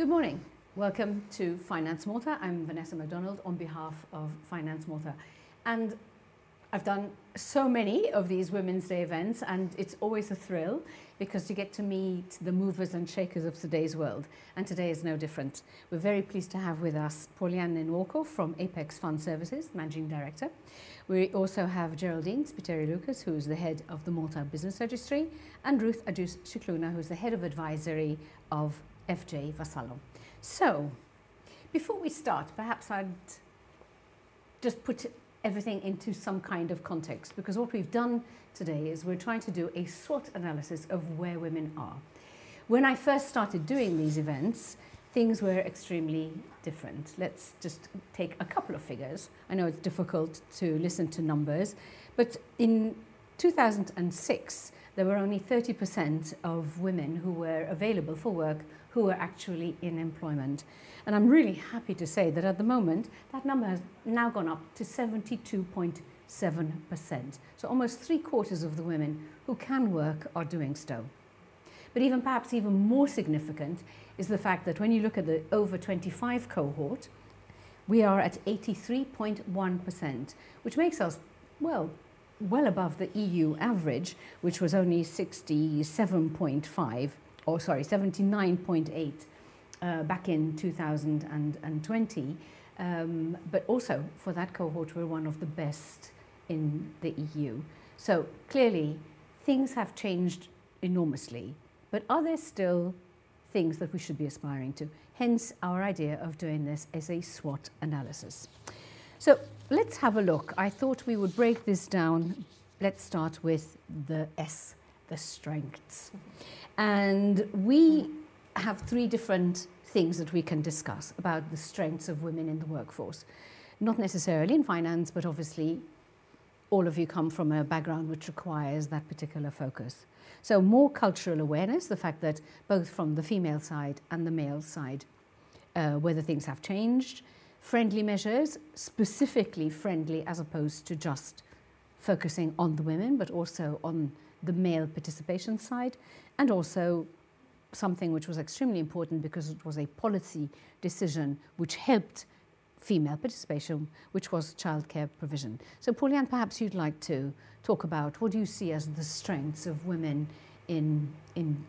Good morning. Welcome to Finance Malta. I'm Vanessa MacDonald on behalf of Finance Malta. And I've done so many of these Women's Day events, and it's always a thrill because you get to meet the movers and shakers of today's world. And today is no different. We're very pleased to have with us Paulianne Nwoko from Apex Fund Services, Managing Director. We also have Geraldine Spiteri Lucas, who's the head of the Malta Business Registry, and Ruth Agius Scicluna, who's the head of advisory of FJ Vassallo. So, before we start, perhaps I'd just put everything into some kind of context because what we've done today is we're trying to do a SWOT analysis of where women are. When I first started doing these events, things were extremely different. Let's just take a couple of figures. I know it's difficult to listen to numbers, but in 2006, there were only 30% of women who were available for work who are actually in employment. And I'm really happy to say that at the moment, that number has now gone up to 72.7%. So almost three quarters of the women who can work are doing so. But even perhaps even more significant is the fact that when you look at the over 25 cohort, we are at 83.1%, which makes us, well, well above the EU average, which was only 67.5, or sorry, 79.8 uh, back in 2020. Um, but also for that cohort, we're one of the best in the EU. So clearly, things have changed enormously. But are there still things that we should be aspiring to? Hence, our idea of doing this as a SWOT analysis. So let's have a look. I thought we would break this down. Let's start with the S, the strengths. And we have three different things that we can discuss about the strengths of women in the workforce. Not necessarily in finance, but obviously all of you come from a background which requires that particular focus. So, more cultural awareness, the fact that both from the female side and the male side, uh, whether things have changed, friendly measures, specifically friendly as opposed to just focusing on the women, but also on the male participation side, and also something which was extremely important because it was a policy decision which helped female participation, which was childcare provision. So, Paulianne, perhaps you'd like to talk about what do you see as the strengths of women in in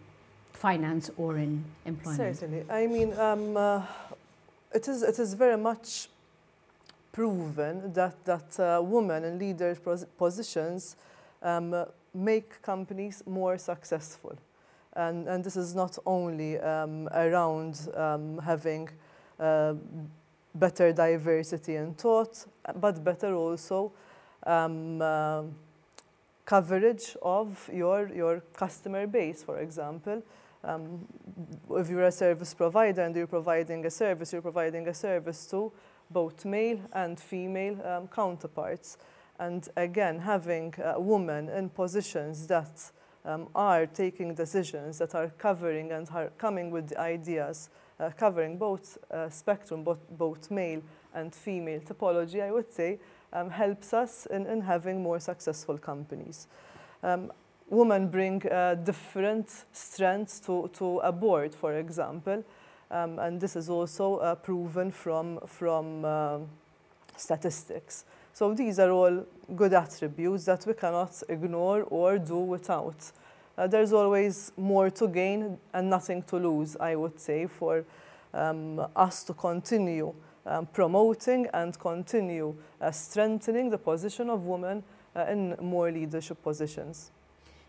finance or in employment? Certainly. I mean, um, uh, it is it is very much proven that that uh, women in leadership positions um, make companies more successful. And, and this is not only um, around um, having uh, better diversity in thought, but better also um, uh, coverage of your, your customer base, for example. Um, if you're a service provider and you're providing a service, you're providing a service to both male and female um, counterparts. And again, having a woman in positions that um, are taking decisions that are covering and are coming with ideas, uh, covering both uh, spectrum, both, both male and female topology, I would say, um, helps us in, in having more successful companies. Um, women bring uh, different strengths to, to a board, for example, um, and this is also uh, proven from, from um, statistics. So these are all good attributes that we cannot ignore or do without. Uh, there's always more to gain and nothing to lose, I would say, for um, us to continue um, promoting and continue uh, strengthening the position of women uh, in more leadership positions.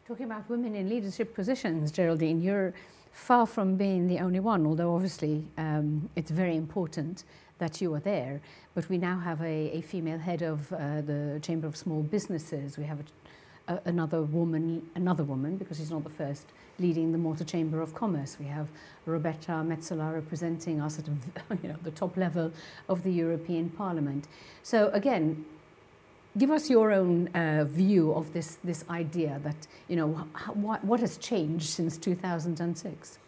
Talking about women in leadership positions, Geraldine, you're far from being the only one, although obviously um, it's very important that you are there. But we now have a, a female head of uh, the Chamber of Small Businesses. We have a, a, another woman, another woman, because she's not the first, leading the Malta Chamber of Commerce. We have Roberta Metsola representing us at you know, the top level of the European Parliament. So again, give us your own uh, view of this, this idea that, you know, how, what, what has changed since 2006?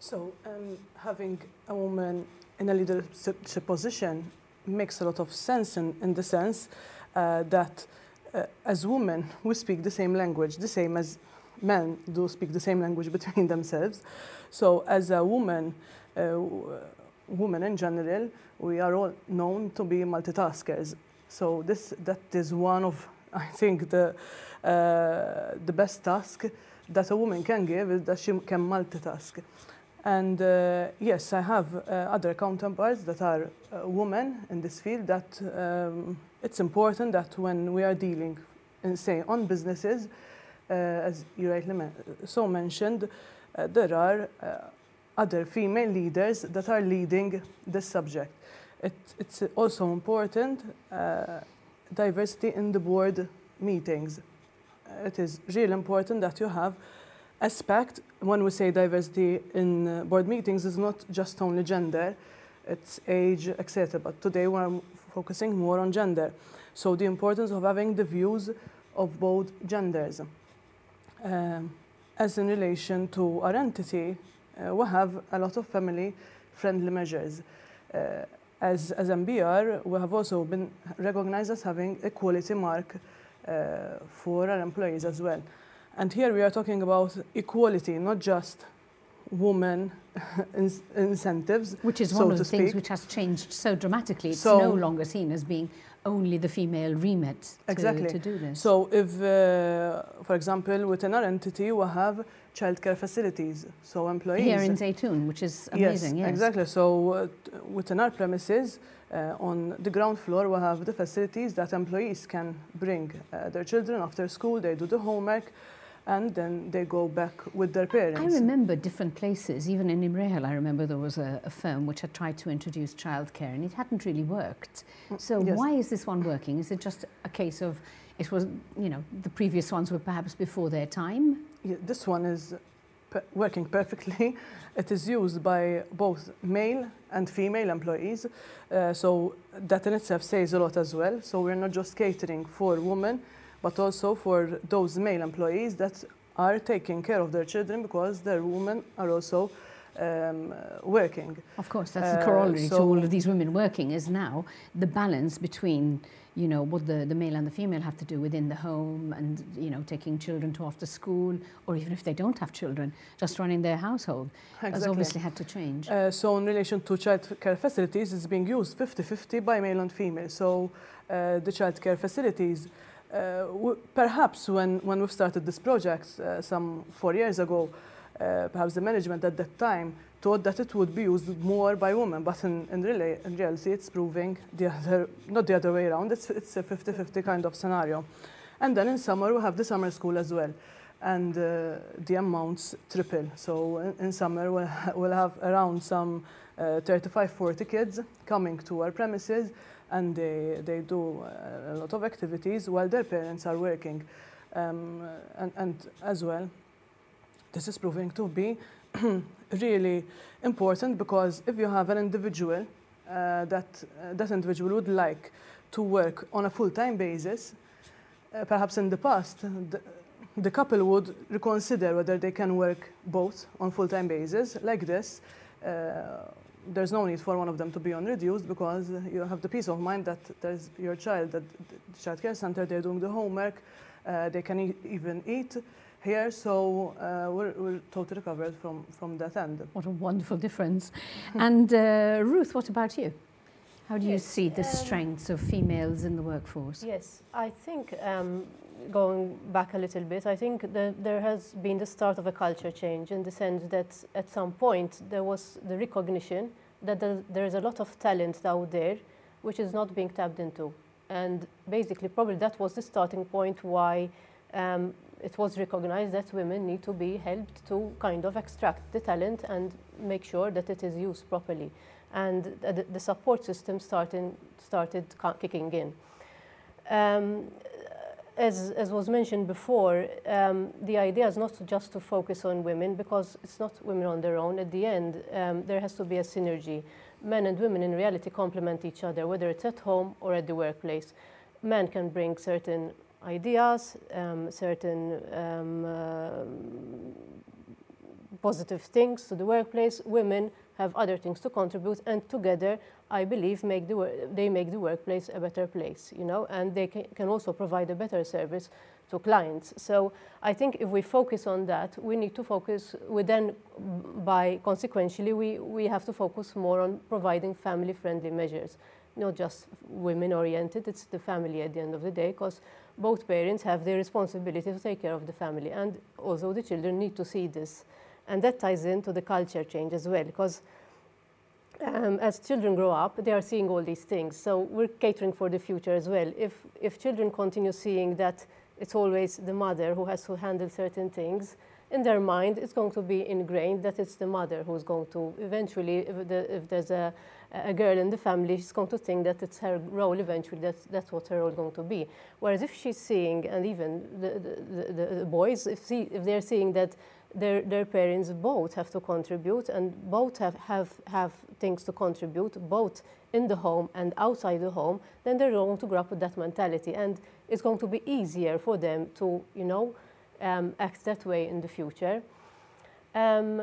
So um, having a woman in a leadership position makes a lot of sense in, in the sense uh, that uh, as women we speak the same language, the same as men do speak the same language between themselves. So as a woman, uh, women in general, we are all known to be multitaskers. So this that is one of I think the uh, the best task that a woman can give is that she can multitask. And uh, yes, I have uh, other counterparts that are uh, women in this field that um, it's important that when we are dealing, in, say, on businesses, uh, as you rightly so mentioned, uh, there are other female leaders that are leading this subject. It, it's also important diversity in the board meetings. It is really important that you have aspect when we say diversity in uh, board meetings is not just only gender, it's age, etc. But today we're focusing more on gender. So the importance of having the views of both genders. Um, as in relation to our entity, uh, we have a lot of family-friendly measures. Uh, as, as MBR, we have also been recognized as having a quality mark uh, for our employees as well. And here we are talking about equality, not just women in- incentives. Which is so one of the things which has changed so dramatically. It's So- no longer seen as being only the female remit to, Exactly. to do this. So if, uh, for example, within our entity, we have childcare facilities. So employees... Here in Zaytun, which is amazing, yes. exactly. So uh, within our premises, uh, on the ground floor, we have the facilities that employees can bring uh, their children after school, they do the homework, and then they go back with their parents. I remember different places, even in Imrehel, I remember there was a, a firm which had tried to introduce childcare and it hadn't really worked. So Mm, yes. why is this one working? Is it just a case of it was, you know, the previous ones were perhaps before their time? Yeah, this one is per- working perfectly. It is used by both male and female employees. Uh, so that in itself says a lot as well. So we're not just catering for women, but also for those male employees that are taking care of their children because their women are also um, working. Of course, that's the Uh, corollary to all of these women working is now the balance between, you know, what the, the male and the female have to do within the home and, you know, taking children to after school or even if they don't have children, just running their household has obviously had to change. Uh, so in relation to child care facilities, it's being used 50-50 by male and female. So uh, the child care facilities, perhaps when, when we've started this project uh, some four years ago, uh, perhaps the management at that time thought that it would be used more by women, but in, in, rela- in reality it's proving the other, not the other way around, it's, it's a 50-50 kind of scenario. And then in summer we have the summer school as well. And uh, the amounts triple. So in, in summer we'll, we'll have around some uh, 35, 40 kids coming to our premises and they, they do uh, a lot of activities while their parents are working. Um, and, and as well, this is proving to be really important because if you have an individual uh, that uh, that individual would like to work on a full-time basis, uh, perhaps in the past, the, the couple would reconsider whether they can work both on full-time basis. Like this, uh, there's no need for one of them to be on reduced because you have the peace of mind that there's your child at the child care center, they're doing the homework, uh, they can e- even eat here, so uh, we're, we're totally covered from, from that end. What a wonderful difference. and uh, Ruth, what about you? How do you see the um, strengths of females in the workforce? Yes, I think um, going back a little bit, I think that there has been the start of a culture change in the sense that at some point there was the recognition that there, is a lot of talent out there which is not being tapped into. And basically, probably that was the starting point why um, it was recognized that women need to be helped to kind of extract the talent and make sure that it is used properly. And the, the support system starting, started kicking in. Um, as, as was mentioned before, um, the idea is not just to focus on women because it's not women on their own. At the end, um, there has to be a synergy. Men and women in reality complement each other, whether it's at home or at the workplace. Men can bring certain ideas, um, certain um, uh, positive things to the workplace. Women have other things to contribute, and together, I believe, make the they make the workplace a better place, you know, and they can, can also provide a better service to clients. So I think if we focus on that, we need to focus, we then, by consequentially, we, we have to focus more on providing family-friendly measures, not just women-oriented, it's the family at the end of the day, because both parents have the responsibility to take care of the family, and also the children need to see this. And that ties into the culture change as well, because um, as children grow up, they are seeing all these things. So we're catering for the future as well. If, if children continue seeing that it's always the mother who has to handle certain things, in their mind, it's going to be ingrained that it's the mother who's going to eventually, if, the, if there's a, a girl in the family, she's going to think that it's her role eventually, that's, that's what her role is going to be. Whereas if she's seeing, and even the, the, the, the boys, if, see, if they're seeing that their, their parents both have to contribute and both have, have, have things to contribute, both in the home and outside the home, then they're going to grow up with that mentality. And it's going to be easier for them to, you know, um, act that way in the future. Um,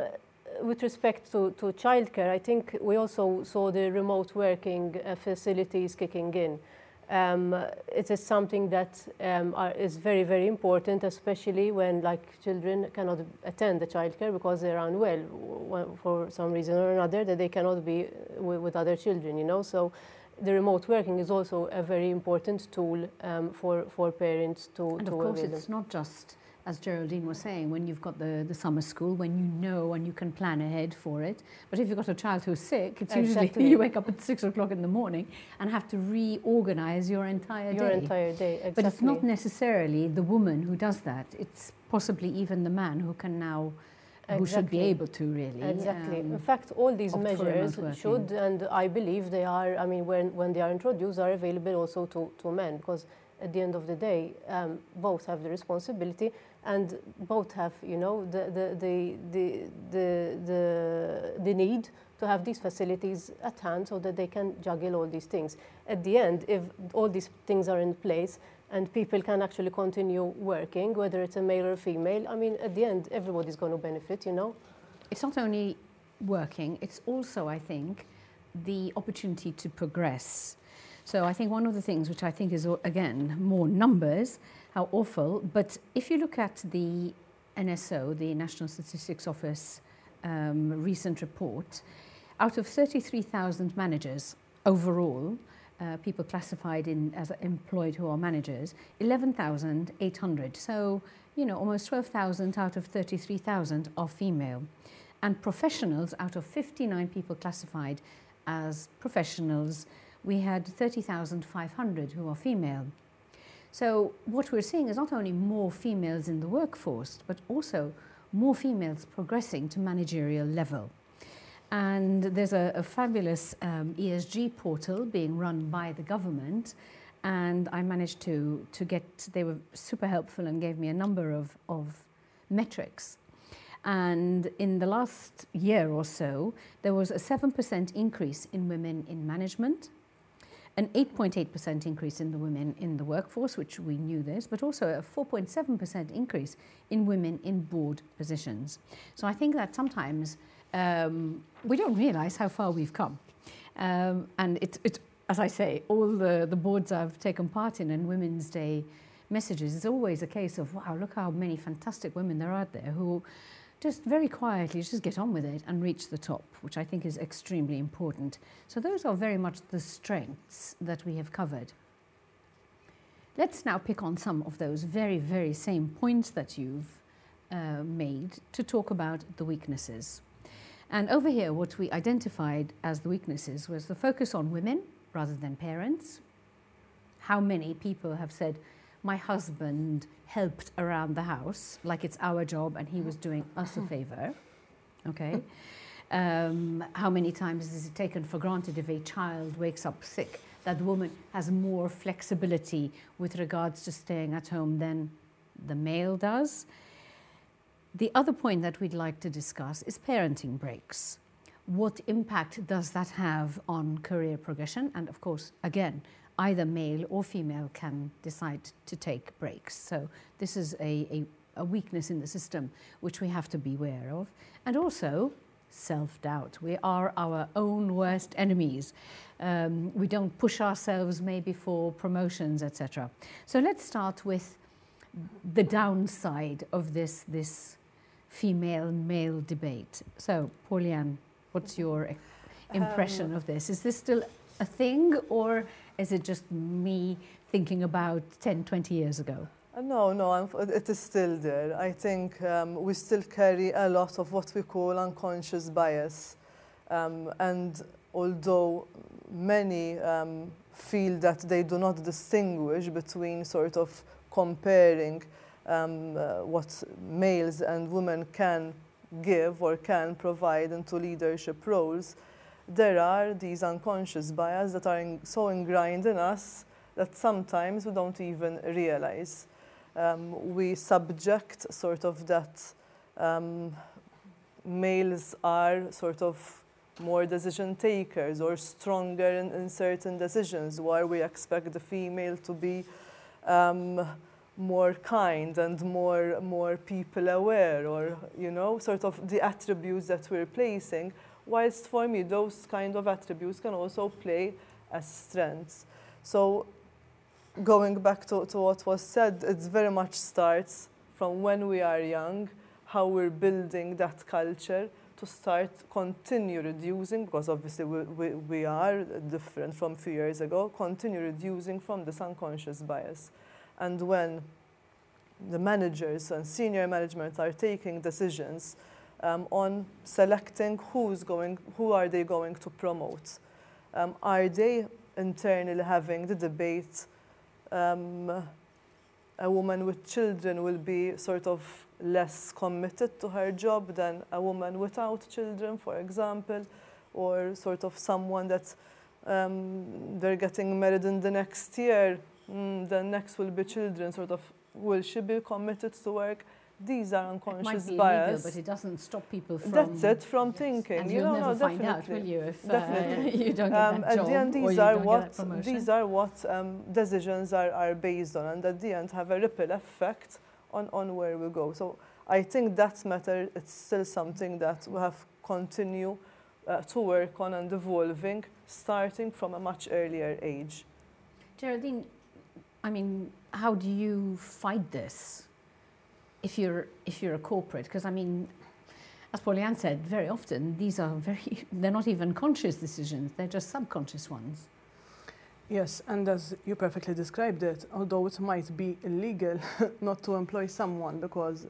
with respect to, to childcare, I think we also saw the remote working uh, facilities kicking in. Um, it is something that um, are, is very, very important, especially when like children cannot attend the childcare because they're unwell for some reason or another that they cannot be with, with other children, you know. So the remote working is also a very important tool um, for, for parents to And to of course, avail it's not just, as Geraldine was saying, when you've got the, the summer school, when you know and you can plan ahead for it. But if you've got a child who's sick, it's usually you wake up at six o'clock in the morning and have to reorganize your entire your day. entire day. Exactly. But it's not necessarily the woman who does that. It's possibly even the man who can now, who should be able to really. Exactly. um, In fact, all these opt for remote measures should, and I believe they are, I mean, when, when they are introduced, are available also to, to men, because at the end of the day, um, both have the responsibility and both have, you know, the, the, the, the, the, the, the need to have these facilities at hand so that they can juggle all these things. At the end, if all these things are in place and people can actually continue working, whether it's a male or female, I mean, at the end, everybody's going to benefit, you know? it's not only working, it's also, I think, the opportunity to progress. So I think one of the things which I think is, again, more numbers, how awful, but if you look at the NSO, the National Statistics Office um, recent report, out of 33,000 managers overall, uh, people classified in as employed who are managers, 11,800. So, you know, almost 12,000 out of 33,000 are female. And professionals, out of 59 people classified as professionals, we had 30,500 who are female. So, what we're seeing is not only more females in the workforce, but also more females progressing to managerial level. And there's a, a fabulous um, ESG portal being run by the government. And I managed to, to get, they were super helpful and gave me a number of, of metrics. And in the last year or so, there was a 7% increase in women in management, an 8.8% increase in the women in the workforce, which we knew this, but also a 4.7% increase in women in board positions. So I think that sometimes um, we don't realize how far we've come. Um, and it's, it's, as I say, all the, the boards I've taken part in and Women's Day messages, it's always a case of, wow, look how many fantastic women there are out there who just very quietly just get on with it and reach the top, which I think is extremely important. So those are very much the strengths that we have covered. Let's now pick on some of those very, very same points that you've uh, made to talk about the weaknesses. And over here, what we identified as the weaknesses was the focus on women rather than parents. How many people have said, my husband helped around the house, like it's our job and he was doing us a favor. Okay. Um, how many times is it taken for granted if a child wakes up sick that the woman has more flexibility with regards to staying at home than the male does? The other point that we'd like to discuss is parenting breaks. What impact does that have on career progression? And of course, again, either male or female can decide to take breaks. So this is a, a, a weakness in the system which we have to be aware of. And also, self doubt. We are our own worst enemies. Um, we don't push ourselves maybe for promotions, etc. So let's start with the downside of this, this female male debate. So, Paulianne, what's your impression Um, of this? Is this still a thing or is it just me thinking about 10, 20 years ago? Uh, No, no, it is still there. I think um, we still carry a lot of what we call unconscious bias. Um, and although many um, feel that they do not distinguish between sort of comparing um, uh, what males and women can give or can provide into leadership roles, there are these unconscious bias that are in, so ingrained in us that sometimes we don't even realize um, we subject sort of that um, males are sort of more decision takers or stronger in, in certain decisions, where we expect the female to be um, more kind and more more people aware, or you know, sort of the attributes that we're placing. Whilst for me, those kind of attributes can also play as strengths. So going back to, to what was said, it very much starts from when we are young, how we're building that culture to start continue reducing, because obviously we, we, we are different from a few years ago, continue reducing from this unconscious bias. And when the managers and senior management are taking decisions um, on selecting who's going, who are they going to promote, um, are they internally having the debate um, a woman with children will be sort of less committed to her job than a woman without children, for example, or sort of someone that um, they're getting married in the next year, mm, the next will be children, sort of, will she be committed to work? These are It unconscious be bias. illegal, but it doesn't stop people from. That's it, from thinking. And you know, never no, find definitely. out, will you, if uh, Definitely. you don't get Um, that at job the end, these you are what these are what um, decisions are, are based on, and at the end have a ripple effect on, on where we go. So I think that matter it's still something that we have continue uh, to work on and evolving, starting from a much earlier age. Geraldine, I mean, how do you fight this if you're if you're a corporate? Because I mean, as Paulianne said, very often these are very they're not even conscious decisions; they're just subconscious ones. Yes, and as you perfectly described it, although it might be illegal not to employ someone because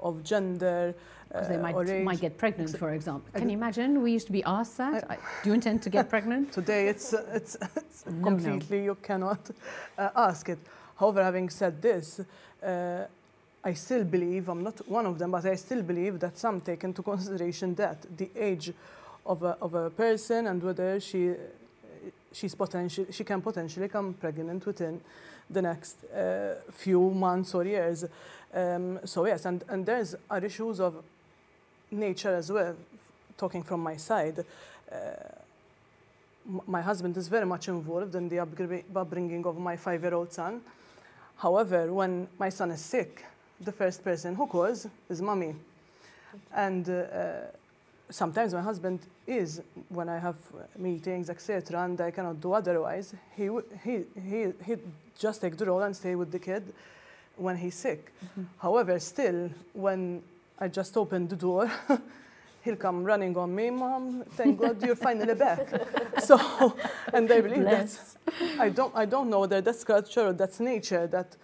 of gender Because they uh, might or age. might get pregnant, for example. Can you imagine? We used to be asked that. I, do you intend to get pregnant? Today, it's, uh, it's, it's No, no. completely, you cannot uh, ask it. However, having said this, uh, I still believe, I'm not one of them, but I still believe that some take into consideration that the age of a, of a person and whether she, she's potential, she can potentially come pregnant within the next uh, few months or years. Um, so yes, and, and there's are issues of nature as well, talking from my side. Uh, my husband is very much involved in the upbringing of my five-year-old son. However, when my son is sick, the first person who calls is mommy. And uh, uh, sometimes my husband is, when I have meetings, etc., and I cannot do otherwise, he, w- he, he, he just take the role and stay with the kid when he's sick. However, still, when I just open the door, he'll come running on me, Mom, thank God you're finally back. so, and I believe that's, I don't, I don't know whether that's culture or that's nature, that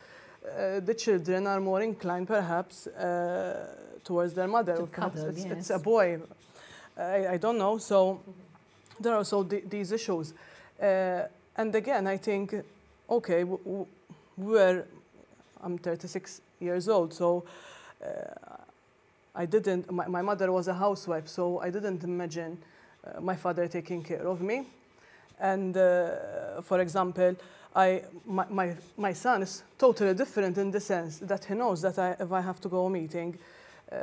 uh, the children are more inclined perhaps uh, towards their mother. To cuddle, it's, it's a boy. I, I don't know. So there are also the, these issues. Uh, and again, I think, okay, we're, I'm 36 years old, so uh, I didn't, my, my mother was a housewife, so I didn't imagine uh, my father taking care of me. And uh, for example, I, my, my, my son is totally different in the sense that he knows that I, if I have to go a meeting uh,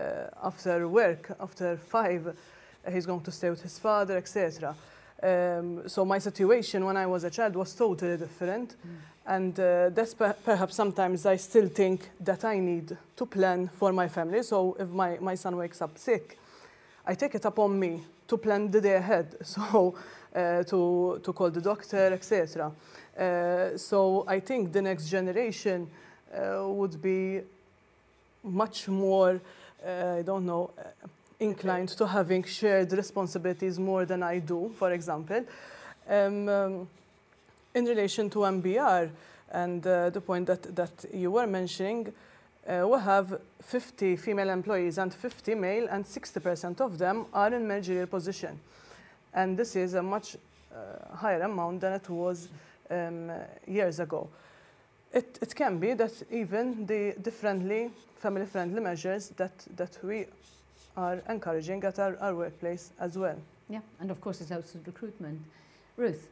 after work, after five, he's going to stay with his father, etc. Um, so my situation when I was a child was totally different. And uh, that's per- perhaps sometimes I still think that I need to plan for my family. So if my, my son wakes up sick, I take it upon me to plan the day ahead. So uh, to, to call the doctor, etc. Uh, so I think the next generation uh, would be much more, uh, I don't know, inclined to having shared responsibilities more than I do, for example. Um, um, in relation to MBR and uh, the point that, that you were mentioning, uh, we have 50 female employees and 50 male, and 60% of them are in managerial position. And this is a much uh, higher amount than it was um, years ago. It, it can be that even the, the friendly, family-friendly measures that, that we are encouraging at our, our workplace as well. Yeah, and of course it helps with recruitment. Ruth?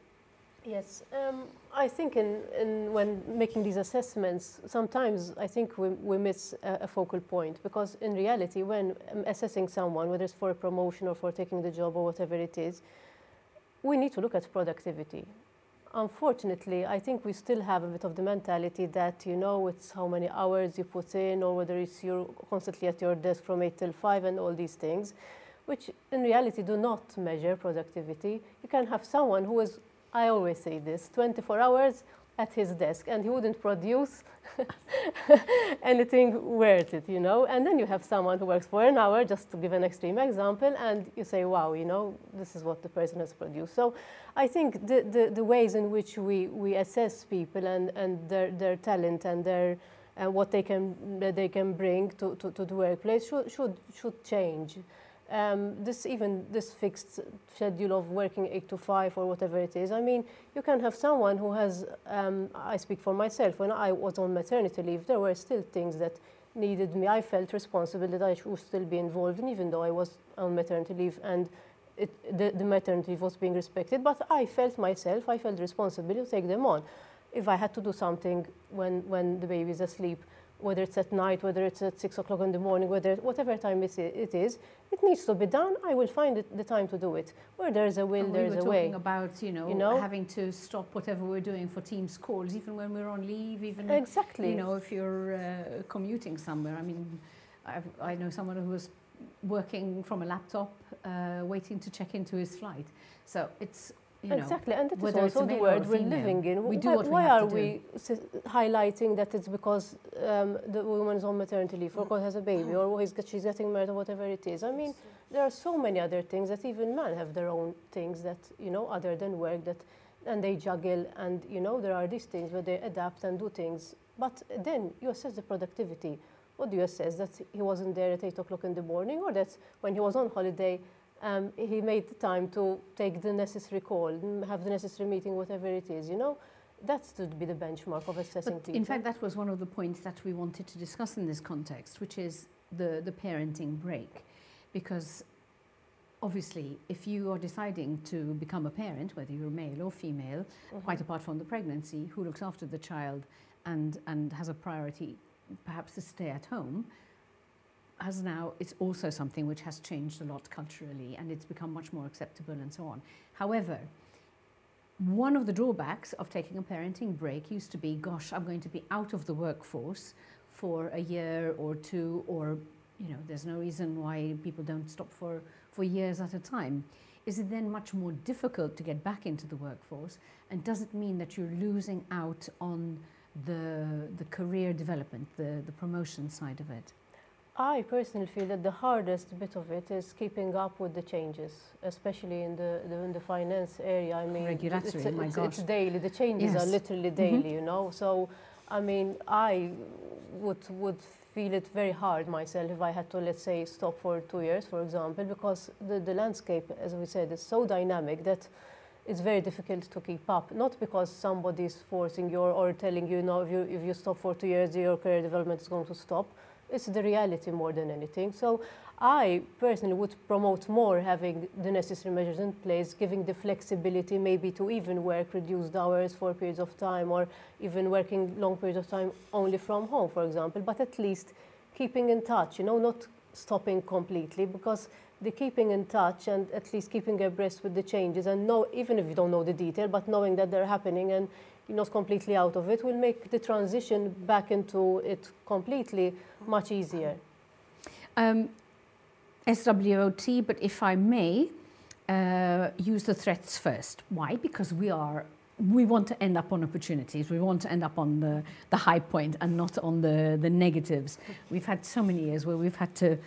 Yes, um, I think in, in when making these assessments, sometimes I think we, we miss a, a focal point because in reality, when um, assessing someone, whether it's for a promotion or for taking the job or whatever it is, we need to look at productivity. Unfortunately, I think we still have a bit of the mentality that, you know, it's how many hours you put in or whether it's you're constantly at your desk from 8 till 5 and all these things, which in reality do not measure productivity. You can have someone who is I always say this 24 hours at his desk and he wouldn't produce anything worth it, you know. And then you have someone who works for an hour, just to give an extreme example, and you say, wow, you know, this is what the person has produced. So I think the, the, the ways in which we, we assess people and, and their, their talent and their and what they can, they can bring to, to, to the workplace should, should, should change. Um, this even this fixed schedule of working eight to five or whatever it is. I mean, you can have someone who has. Um, I speak for myself. When I was on maternity leave, there were still things that needed me. I felt responsible that I should still be involved and even though I was on maternity leave and it, the, the maternity leave was being respected. But I felt myself. I felt responsible to take them on. If I had to do something when when the baby is asleep whether it's at night, whether it's at six o'clock in the morning, whether whatever time it is, it needs to be done. I will find it, the time to do it. Where there's a will, and there's a way. talking about you know, you know, having to stop whatever we're doing for Teams calls, even when we're on leave, even exactly. you know if you're uh, commuting somewhere. I mean, I've, i know someone who was working from a laptop, uh, waiting to check into his flight. So it's you know, exactly, and that is also the world we're living in. We do why, what we why are we highlighting that it's because um, the woman is on maternity leave or because has a baby or she's getting married or whatever it is? I mean, there are so many other things that even men have their own things that you know other than work that, and they juggle and you know there are these things where they adapt and do things. But then you assess the productivity. What do you assess? That he wasn't there at eight o'clock in the morning, or that when he was on holiday um, he made the time to take the necessary call, have the necessary meeting, whatever it is, you know. That should be the benchmark of assessing but people. In fact, that was one of the points that we wanted to discuss in this context, which is the, the parenting break. Because obviously, if you are deciding to become a parent, whether you're male or female, mm-hmm. quite apart from the pregnancy, who looks after the child and, and has a priority perhaps to stay at home, has now, it's also something which has changed a lot culturally and it's become much more acceptable and so on. However, one of the drawbacks of taking a parenting break used to be, gosh, I'm going to be out of the workforce for a year or two, or, you know, there's no reason why people don't stop for, for years at a time. Is it then much more difficult to get back into the workforce? And does it mean that you're losing out on the, the career development, the, the promotion side of it? I personally feel that the hardest bit of it is keeping up with the changes, especially in the, the in the finance area. I mean, regulatory. It's, my it's, gosh. it's daily. The changes yes. are literally daily. Mm -hmm. You know, so I mean, I would would feel it very hard myself if I had to, let's say, stop for two years, for example, because the the landscape, as we said, is so dynamic that it's very difficult to keep up. Not because somebody's forcing you or, or telling you, no, if you if you stop for two years, your career development is going to stop it's the reality more than anything. So I personally would promote more having the necessary measures in place, giving the flexibility maybe to even work reduced hours for periods of time or even working long periods of time only from home, for example, but at least keeping in touch, you know, not stopping completely because the keeping in touch and at least keeping abreast with the changes and know, even if you don't know the detail, but knowing that they're happening and you're not completely out of it will make the transition back into it completely much easier. Um, SWOT, but if I may, uh, use the threats first. Why? Because we are we want to end up on opportunities. We want to end up on the, the high point and not on the, the negatives. We've had so many years where we've had to,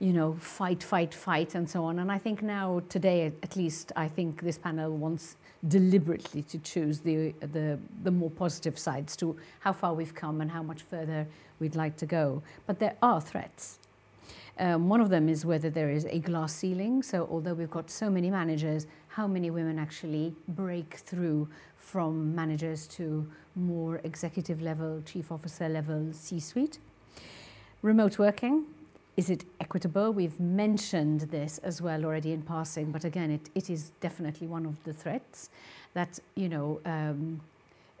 you know, fight, fight, fight, and so on. And I think now, today at least, I think this panel wants deliberately to choose the, the, the more positive sides to how far we've come and how much further we'd like to go. But there are threats. Um, one of them is whether there is a glass ceiling. So, although we've got so many managers, how many women actually break through from managers to more executive level, chief officer level, C suite? Remote working, is it equitable? We've mentioned this as well already in passing, but again, it, it is definitely one of the threats that, you know, um,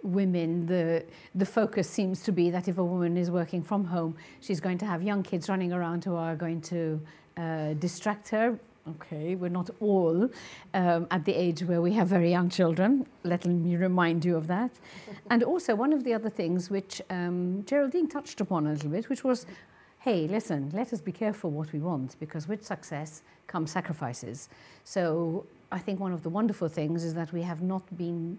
women, the, the focus seems to be that if a woman is working from home, she's going to have young kids running around who are going to uh, distract her. Okay, we're not all um, at the age where we have very young children. Let me remind you of that. and also, one of the other things which um, Geraldine touched upon a little bit, which was hey, listen, let us be careful what we want because with success come sacrifices. So I think one of the wonderful things is that we have not been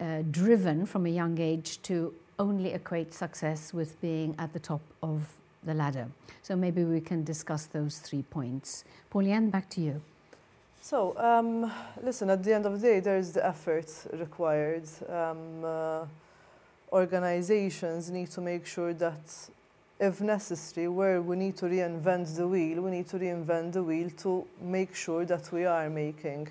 uh, driven from a young age to only equate success with being at the top of the ladder. So maybe we can discuss those three points. Pauline, back to you. So, um, listen, at the end of the day, there's the effort required. Um, uh, organizations need to make sure that, if necessary, where we need to reinvent the wheel, we need to reinvent the wheel to make sure that we are making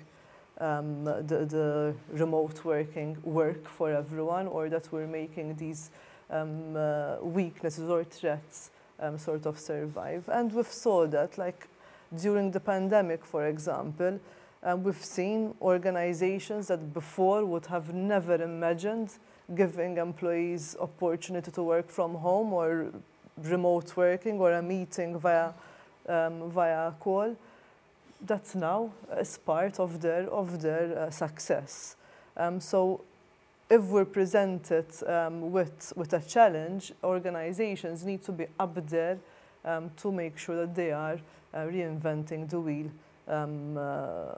um, the, the remote working work for everyone or that we're making these um, uh, weaknesses or threats um, sort of survive. And we've saw that, like during the pandemic, for example, um, we've seen organizations that before would have never imagined giving employees opportunity to work from home or remote working or a meeting via, um, via call that's now is part of their of their uh, success. Um, so if we're presented um, with with a challenge, organizations need to be up there um, to make sure that they are uh, reinventing the wheel um, uh,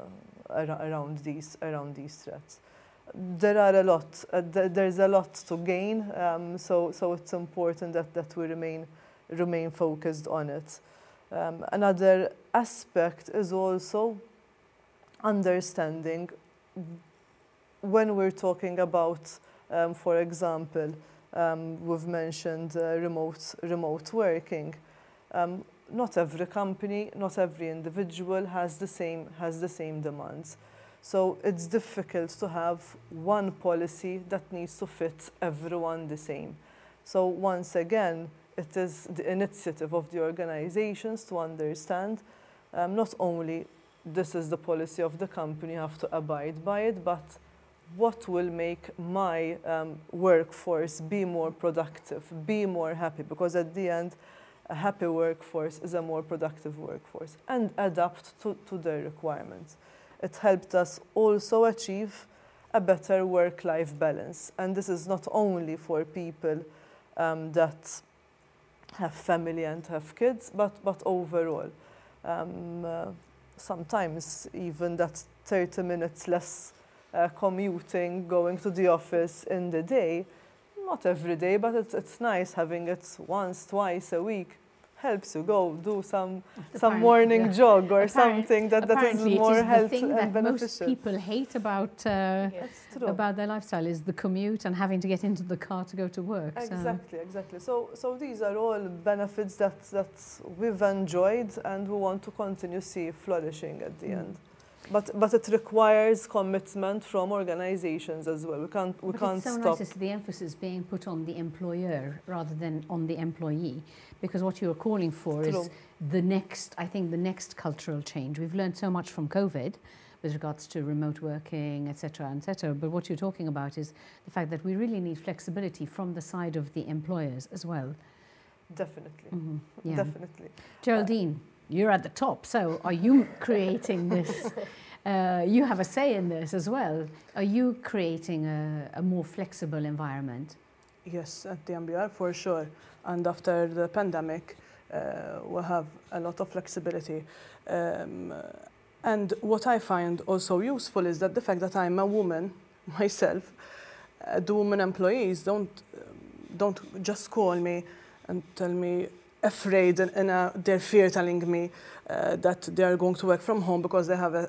around these around these threats. There are a lot. Uh, th there's a lot to gain. Um, so so it's important that that we remain remain focused on it. Um, another aspect is also understanding when we're talking about, um, for example, um, we've mentioned uh, remote, remote working. Um, not every company, not every individual has the same, has the same demands. So it's difficult to have one policy that needs to fit everyone the same. So once again, it is the initiative of the organizations to understand um, not only this is the policy of the company, have to abide by it, but what will make my um, workforce be more productive, be more happy, because at the end, a happy workforce is a more productive workforce, and adapt to, to their requirements. It helped us also achieve a better work-life balance, and this is not only for people um, that have family and have kids, but, but overall. Um, uh, sometimes even that 30 minutes less uh, commuting, going to the office in the day, not every day, but it's, it's nice having it once, twice a week helps you go do some some morning yeah. jog or something that, that is more it is health the thing and that beneficial. most people hate about uh, about their lifestyle is the commute and having to get into the car to go to work. Exactly, so. exactly. So so these are all benefits that that we've enjoyed and we want to continue see flourishing at the mm. end. But but it requires commitment from organizations as well. We can't we but can't it's so stop. nice see the emphasis being put on the employer rather than on the employee, because what you're calling for True. is the next. I think the next cultural change. We've learned so much from COVID with regards to remote working, etc., etc. But what you're talking about is the fact that we really need flexibility from the side of the employers as well. Definitely. Mm-hmm. Yeah. Definitely. Geraldine. Uh, you're at the top. So are you creating this? Uh, you have a say in this as well. Are you creating a, a, more flexible environment? Yes, at the MBR for sure. And after the pandemic, Uh, we have a lot of flexibility. Um, and what I find also useful is that the fact that I'm a woman myself, uh, the women employees don't, don't just call me and tell me afraid and, and uh, they're fear telling me uh, that they are going to work from home because they have a,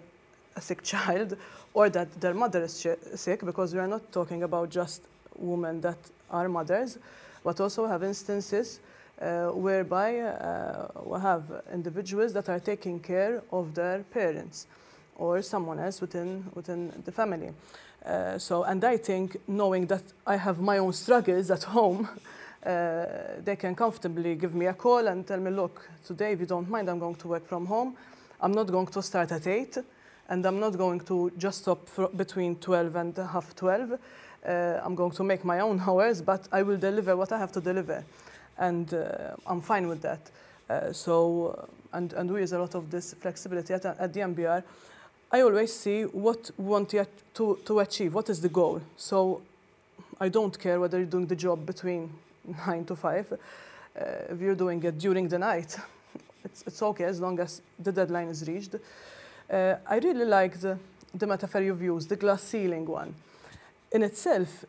a sick child or that their mother is sick because we are not talking about just women that are mothers, but also have instances uh, whereby uh, we have individuals that are taking care of their parents or someone else within, within the family. Uh, so, and I think knowing that I have my own struggles at home, uh, they can comfortably give me a call and tell me, look, today, if you don't mind, I'm going to work from home. I'm not going to start at 8, and I'm not going to just stop between 12 and half 12. Uh, I'm going to make my own hours, but I will deliver what I have to deliver and uh, I'm fine with that. Uh, so, uh, and, and we use a lot of this flexibility at, at the MBR. I always see what we want to, to achieve, what is the goal. So I don't care whether you're doing the job between 9 to 5. Uh, if you're doing it during the night, it's, it's okay as long as the deadline is reached. Uh, I really like the, the metaphor you've used, the glass ceiling one. In itself,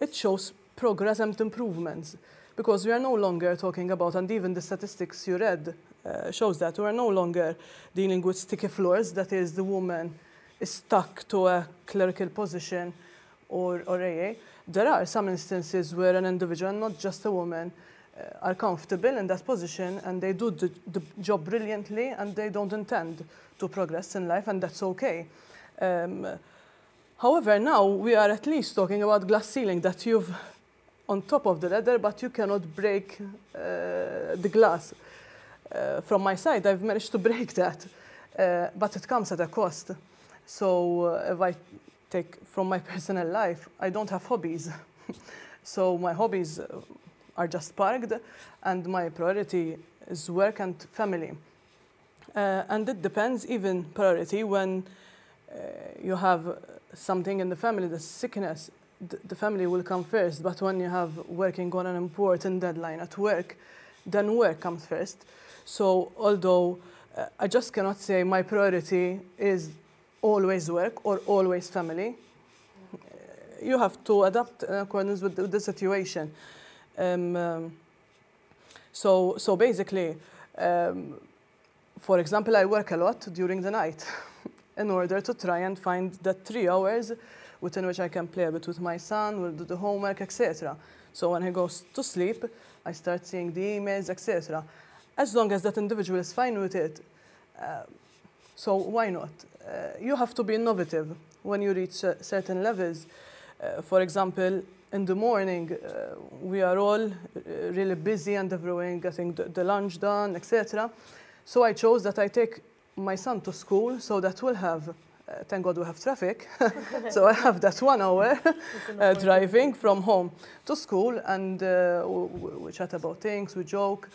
it shows progress and improvements because we are no longer talking about, and even the statistics you read uh, shows that we are no longer dealing with sticky floors, that is, the woman is stuck to a clerical position or, or AA. There are some instances where an individual, not just a woman, uh, are comfortable in that position and they do the, the, job brilliantly and they don't intend to progress in life, and that's okay. Um, however, now we are at least talking about glass ceiling that you've on top of the ladder, but you cannot break uh, the glass. Uh, from my side, I've managed to break that, uh, but it comes at a cost. So uh, if I take from my personal life, I don't have hobbies. so my hobbies uh, are just parked, and my priority is work and family. Uh, and it depends even priority when you have something in the family, the sickness, the family will come first, but when you have working on an important deadline at work, then work comes first. So although uh, I just cannot say my priority is always work or always family, uh, you have to adapt in accordance with the, with the situation. Um, um, so, so basically, um, for example, I work a lot during the night in order to try and find that three hours within which I can play a bit with my son, we'll do the homework, etc. So when he goes to sleep, I start seeing the emails, etc. As long as that individual is fine with it, uh, so why not? Uh, you have to be innovative when you reach uh, certain levels. Uh, for example, in the morning, we are all really busy and everyone getting the, the lunch done, etc. So I chose that I take my son to school so that we'll have uh, thank God we have traffic. so I have that one hour uh, driving from home to school and uh, we, we, chat about things, we joke.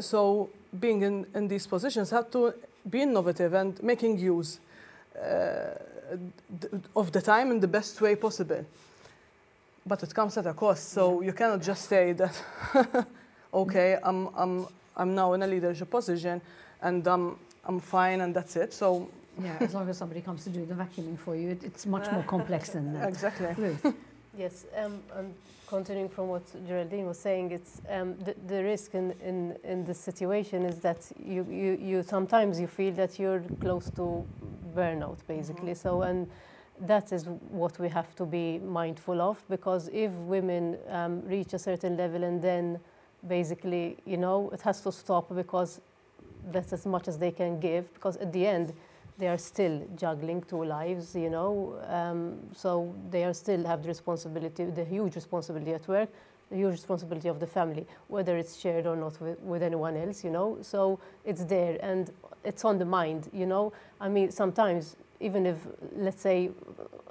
So being in, in these positions have to be innovative and making use uh, of the time in the best way possible. But it comes at a cost, so you cannot just say that, okay, I'm, I'm, I'm now in a leadership position and I'm, I'm fine and that's it. So yeah, as long as somebody comes to do the vacuuming for you, it, it's much more complex than that. Exactly. Ruth. Yes, um, and continuing from what Geraldine was saying, it's um, the, the risk in, in, in this situation is that you, you, you sometimes you feel that you're close to burnout, basically. Mm -hmm. So, and that is what we have to be mindful of because if women um, reach a certain level and then basically, you know, it has to stop because that's as much as they can give because at the end, they are still juggling two lives, you know, um, so they are still have the responsibility, the huge responsibility at work, the huge responsibility of the family, whether it's shared or not with, with anyone else, you know. So it's there and it's on the mind, you know. I mean, sometimes even if, let's say,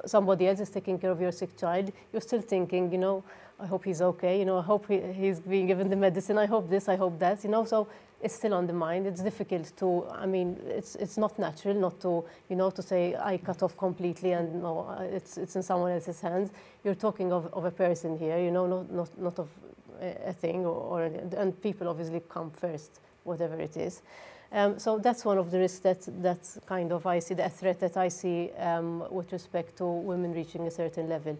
somebody else is taking care of your sick child, you're still thinking, you know, I hope he's okay, you know, I hope he, he's being given the medicine, I hope this, I hope that, you know. So it's still on the mind. It's difficult to, I mean, it's, it's not natural not to, you know, to say I cut off completely and no, it's, it's in someone else's hands. You're talking of, of a person here, you know, not, not, not of a, thing, or, or, and people obviously come first, whatever it is. Um, so that's one of the risks that that's kind of I see the threat that I see um, with respect to women reaching a certain level.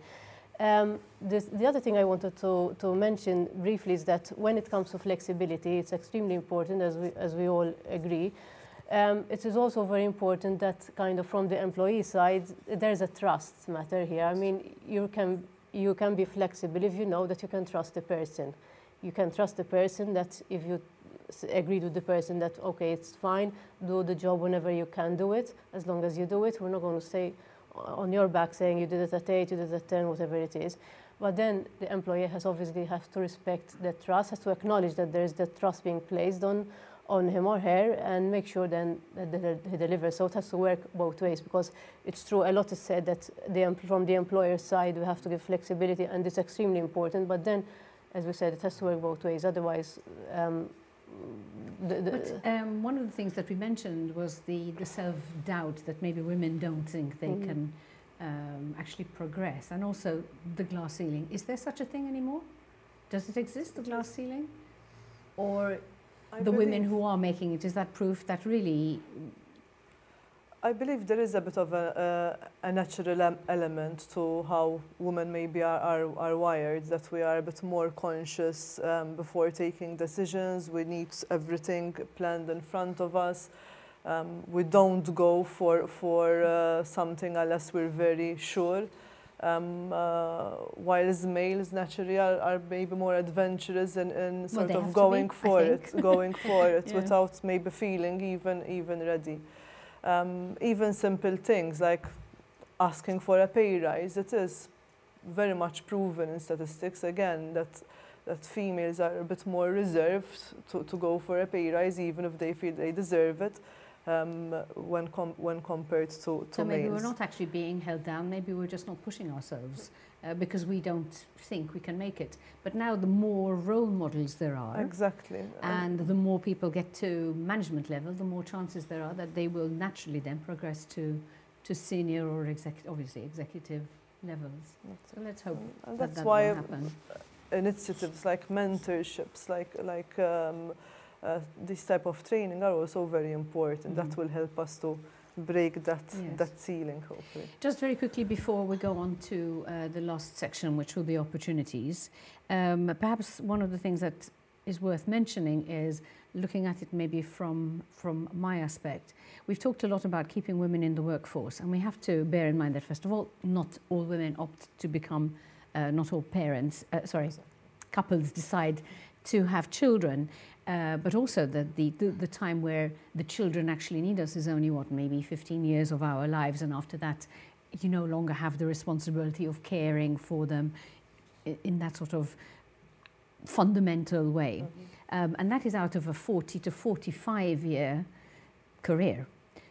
Um, this, the other thing I wanted to, to mention briefly is that when it comes to flexibility, it's extremely important, as we, as we all agree. Um, it is also very important that kind of from the employee side, there's a trust matter here. I mean, you can, you can be flexible if you know that you can trust the person. You can trust the person that if you agreed with the person that, okay, it's fine, do the job whenever you can do it, as long as you do it. We're not going to stay on your back saying you did it at 8, you did it at 10, whatever it is. But then the employer has obviously has to respect that trust, has to acknowledge that there is that trust being placed on, on him or her and make sure then that he delivers. So it has to work both ways because it's true, a lot is said that the, from the employer side we have to give flexibility and it's extremely important. But then, as we said, it has to work both ways. Otherwise, um, the, the but um, one of the things that we mentioned was the, the self-doubt that maybe women don't think they mm. can um, actually progress and also the glass ceiling. Is there such a thing anymore? Does it exist, the glass ceiling? Or I the women who are making it, is that proof that really I believe there is a bit of a, a, a natural element to how women maybe are, are, are, wired, that we are a bit more conscious um, before taking decisions. We need everything planned in front of us. Um, we don't go for, for uh, something unless we're very sure. Um, uh, whilst males naturally are, are, maybe more adventurous and, and sort well, of going for it, going for it yeah. without maybe feeling even even ready um, even simple things like asking for a pay rise, it is very much proven in statistics again that that females are a bit more reserved to, to go for a pay rise even if they feel they deserve it um, when, com when compared to, to so maybe males. we're not actually being held down, maybe we're just not pushing ourselves uh, because we don't think we can make it. But now the more role models there are, exactly, and the more people get to management level, the more chances there are that they will naturally then progress to to senior or exec obviously executive levels. So let's hope that that's that why will happen. Initiatives like mentorships, like like. Um, uh, this type of training are also very important. Mm -hmm. That will help us to break that yes. that ceiling hopefully. Just very quickly before we go on to uh, the last section which will be opportunities um, perhaps one of the things that is worth mentioning is looking at it maybe from from my aspect. We've talked a lot about keeping women in the workforce and we have to bear in mind that first of all not all women opt to become uh, not all parents uh, sorry couples decide to have children uh, but also that the, the, the, time where the children actually need us is only what, maybe 15 years of our lives. And after that, you no longer have the responsibility of caring for them in, in that sort of fundamental way. Mm-hmm. Um, and that is out of a 40 to 45 year career.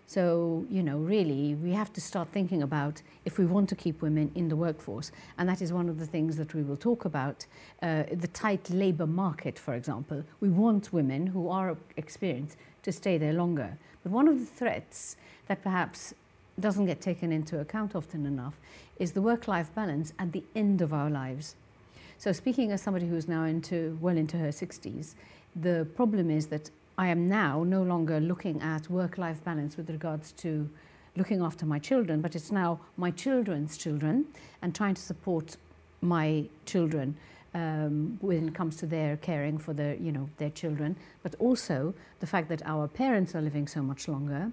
So, you know, really, we have to start thinking about if we want to keep women in the workforce. And that is one of the things that we will talk about. Uh, the tight labour market, for example. We want women who are experienced to stay there longer. But one of the threats that perhaps doesn't get taken into account often enough is the work life balance at the end of our lives. So, speaking as somebody who's now into well into her 60s, the problem is that I am now no longer looking at work life balance with regards to looking after my children, but it's now my children's children and trying to support my children um, when it comes to their caring for their, you know, their children, but also the fact that our parents are living so much longer.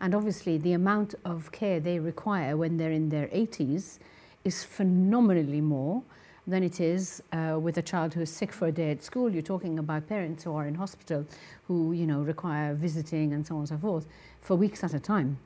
And obviously, the amount of care they require when they're in their 80s is phenomenally more than it is uh, with a child who is sick for a day at school. You're talking about parents who are in hospital who, you know, require visiting and so on and so forth for weeks at a time.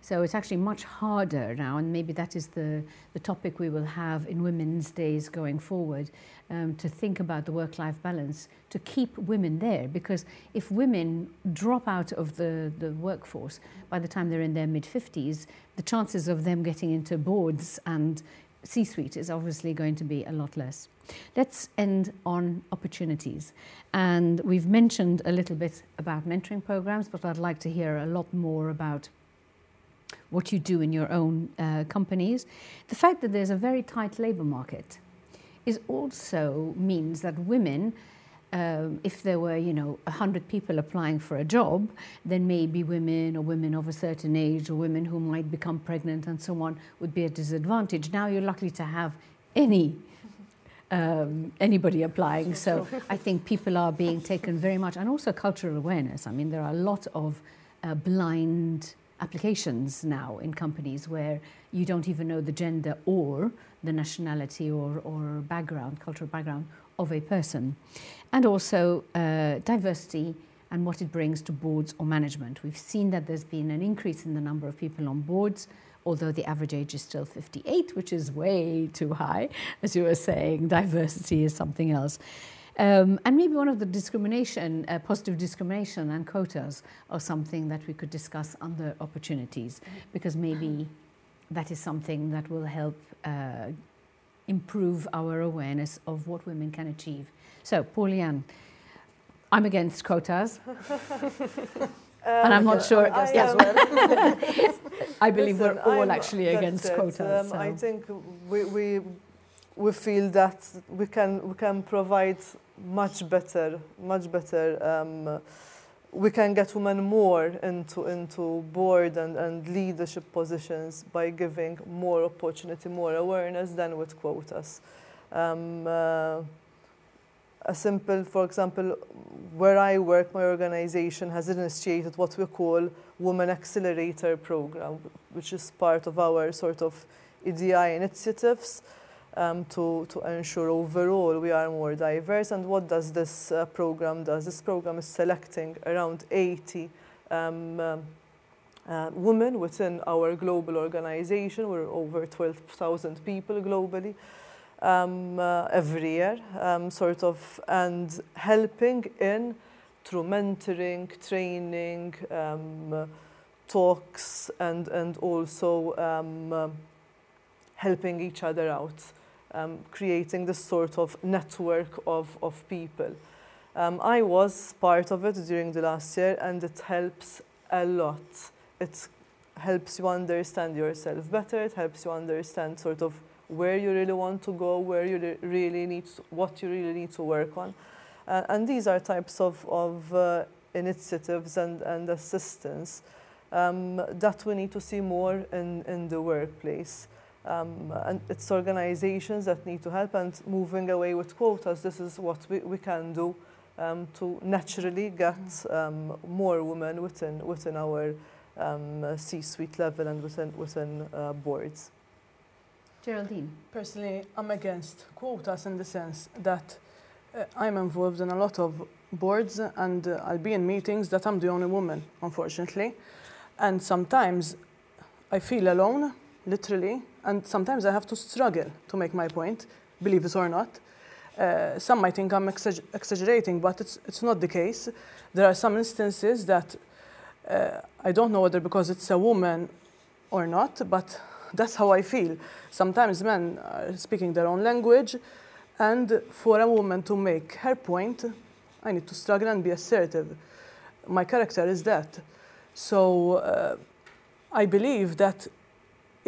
So it's actually much harder now, and maybe that is the, the topic we will have in Women's Days going forward, um, to think about the work-life balance, to keep women there. Because if women drop out of the, the workforce by the time they're in their mid-50s, the chances of them getting into boards and C suite is obviously going to be a lot less. Let's end on opportunities. And we've mentioned a little bit about mentoring programs, but I'd like to hear a lot more about what you do in your own uh, companies. The fact that there's a very tight labour market is also means that women um, if there were, you know, 100 people applying for a job, then maybe women or women of a certain age or women who might become pregnant and so on would be at disadvantage. Now you're lucky to have any um, anybody applying. So I think people are being taken very much, and also cultural awareness. I mean, there are a lot of uh, blind applications now in companies where you don't even know the gender or the nationality or, or background, cultural background of a person and also uh, diversity and what it brings to boards or management. We've seen that there's been an increase in the number of people on boards, although the average age is still 58, which is way too high. As you were saying, diversity is something else. Um, and maybe one of the discrimination, uh, positive discrimination and quotas are something that we could discuss under opportunities, because maybe that is something that will help uh, improve our awareness of what women can achieve so, Paulianne, I'm against quotas. and I'm not sure. I, yeah. well. I believe Listen, we're all I'm- actually against it. quotas. Um, so. I think we, we, we feel that we can, we can provide much better, much better. Um, we can get women more into, into board and, and leadership positions by giving more opportunity, more awareness than with quotas. Um, uh, a simple, for example, where I work, my organization has initiated what we call Women Accelerator Program, which is part of our sort of EDI initiatives um, to, to ensure overall we are more diverse. And what does this uh, program does? This program is selecting around 80 um, um, uh, women within our global organization. We're over 12,000 people globally um, uh, every year, um, sort of, and helping in through mentoring, training, talks, and, and also uh, helping each other out, um, creating this sort of network of, of people. Um, I was part of it during the last year, and it helps a lot. It helps you understand yourself better, it helps you understand sort of where you really want to go, where you re- really need, to, what you really need to work on. Uh, and these are types of, of uh, initiatives and, and assistance um, that we need to see more in, in the workplace. Um, and it's organizations that need to help and moving away with quotas, this is what we, we can do um, to naturally get um, more women within, within our um, C-suite level and within, within uh, boards. Geraldine. Personally, I'm against quotas in the sense that uh, I'm involved in a lot of boards and uh, I'll be in meetings that I'm the only woman, unfortunately. And sometimes I feel alone, literally, and sometimes I have to struggle to make my point, believe it or not. Uh, some might think I'm exag- exaggerating, but it's, it's not the case. There are some instances that uh, I don't know whether because it's a woman or not, but that's how I feel. Sometimes men are speaking their own language, and for a woman to make her point, I need to struggle and be assertive. My character is that. So uh, I believe that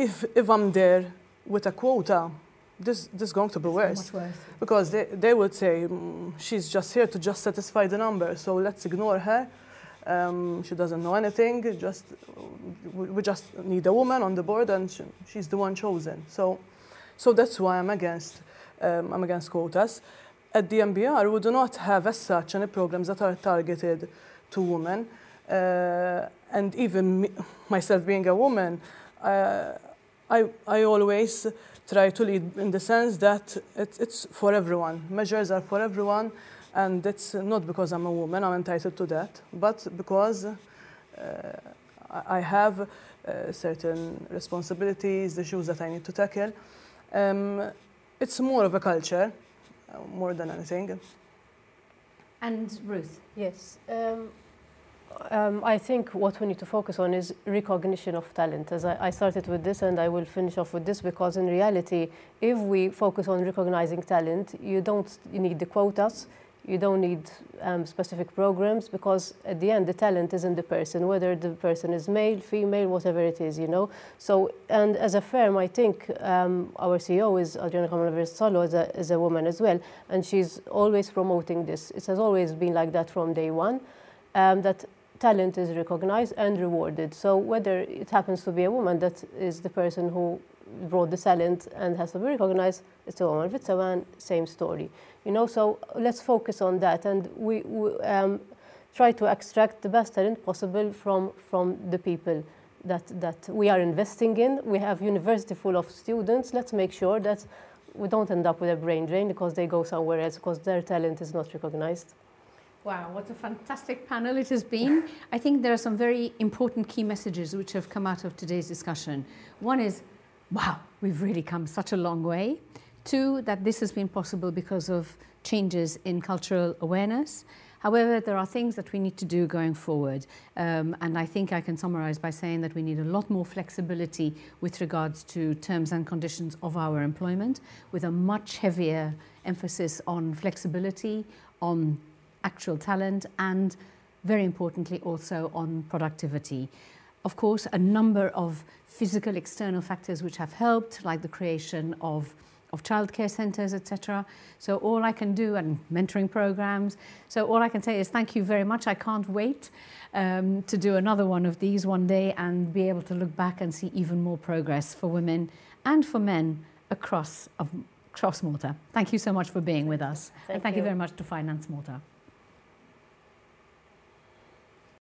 if, if I'm there with a quota, this, this is going to be worse. Much worse. Because they, they would say, "Mm, she's just here to just satisfy the number, so let's ignore her. Um, she doesn't know anything. Just we, we just need a woman on the board, and she, she's the one chosen. So, so that's why I'm against um, I'm against quotas. At the MBR, we do not have as such any programs that are targeted to women. Uh, and even me, myself being a woman, uh, I, I always try to lead in the sense that it, it's for everyone. Measures are for everyone, and it's not because I'm a woman, I'm entitled to that, but because uh, I have uh, certain responsibilities, issues that I need to tackle. Um, it's more of a culture, uh, more than anything. And Ruth. Yes. Um, um, I think what we need to focus on is recognition of talent. As I, I started with this, and I will finish off with this because, in reality, if we focus on recognizing talent, you don't need the quotas. You don't need um, specific programs because at the end the talent is in the person, whether the person is male, female, whatever it is, you know. So, and as a firm, I think um, our CEO is Adriana Kamala Solo is a, is a woman as well, and she's always promoting this. It has always been like that from day one, um, that talent is recognized and rewarded. So whether it happens to be a woman that is the person who brought the talent and has to be recognized, it's a woman. If it's a man, same story. You know, so let's focus on that and we, we um, try to extract the best talent possible from, from the people that, that we are investing in. We have university full of students. Let's make sure that we don't end up with a brain drain because they go somewhere else because their talent is not recognized. Wow, what a fantastic panel it has been. I think there are some very important key messages which have come out of today's discussion. One is, wow, we've really come such a long way. Two, that this has been possible because of changes in cultural awareness. However, there are things that we need to do going forward. Um, and I think I can summarize by saying that we need a lot more flexibility with regards to terms and conditions of our employment, with a much heavier emphasis on flexibility, on actual talent, and very importantly, also on productivity. Of course, a number of physical external factors which have helped, like the creation of of childcare centres, etc. So all I can do, and mentoring programs. So all I can say is thank you very much. I can't wait um, to do another one of these one day and be able to look back and see even more progress for women and for men across of, across Malta. Thank you so much for being with us. Thank and thank you. you very much to Finance Malta.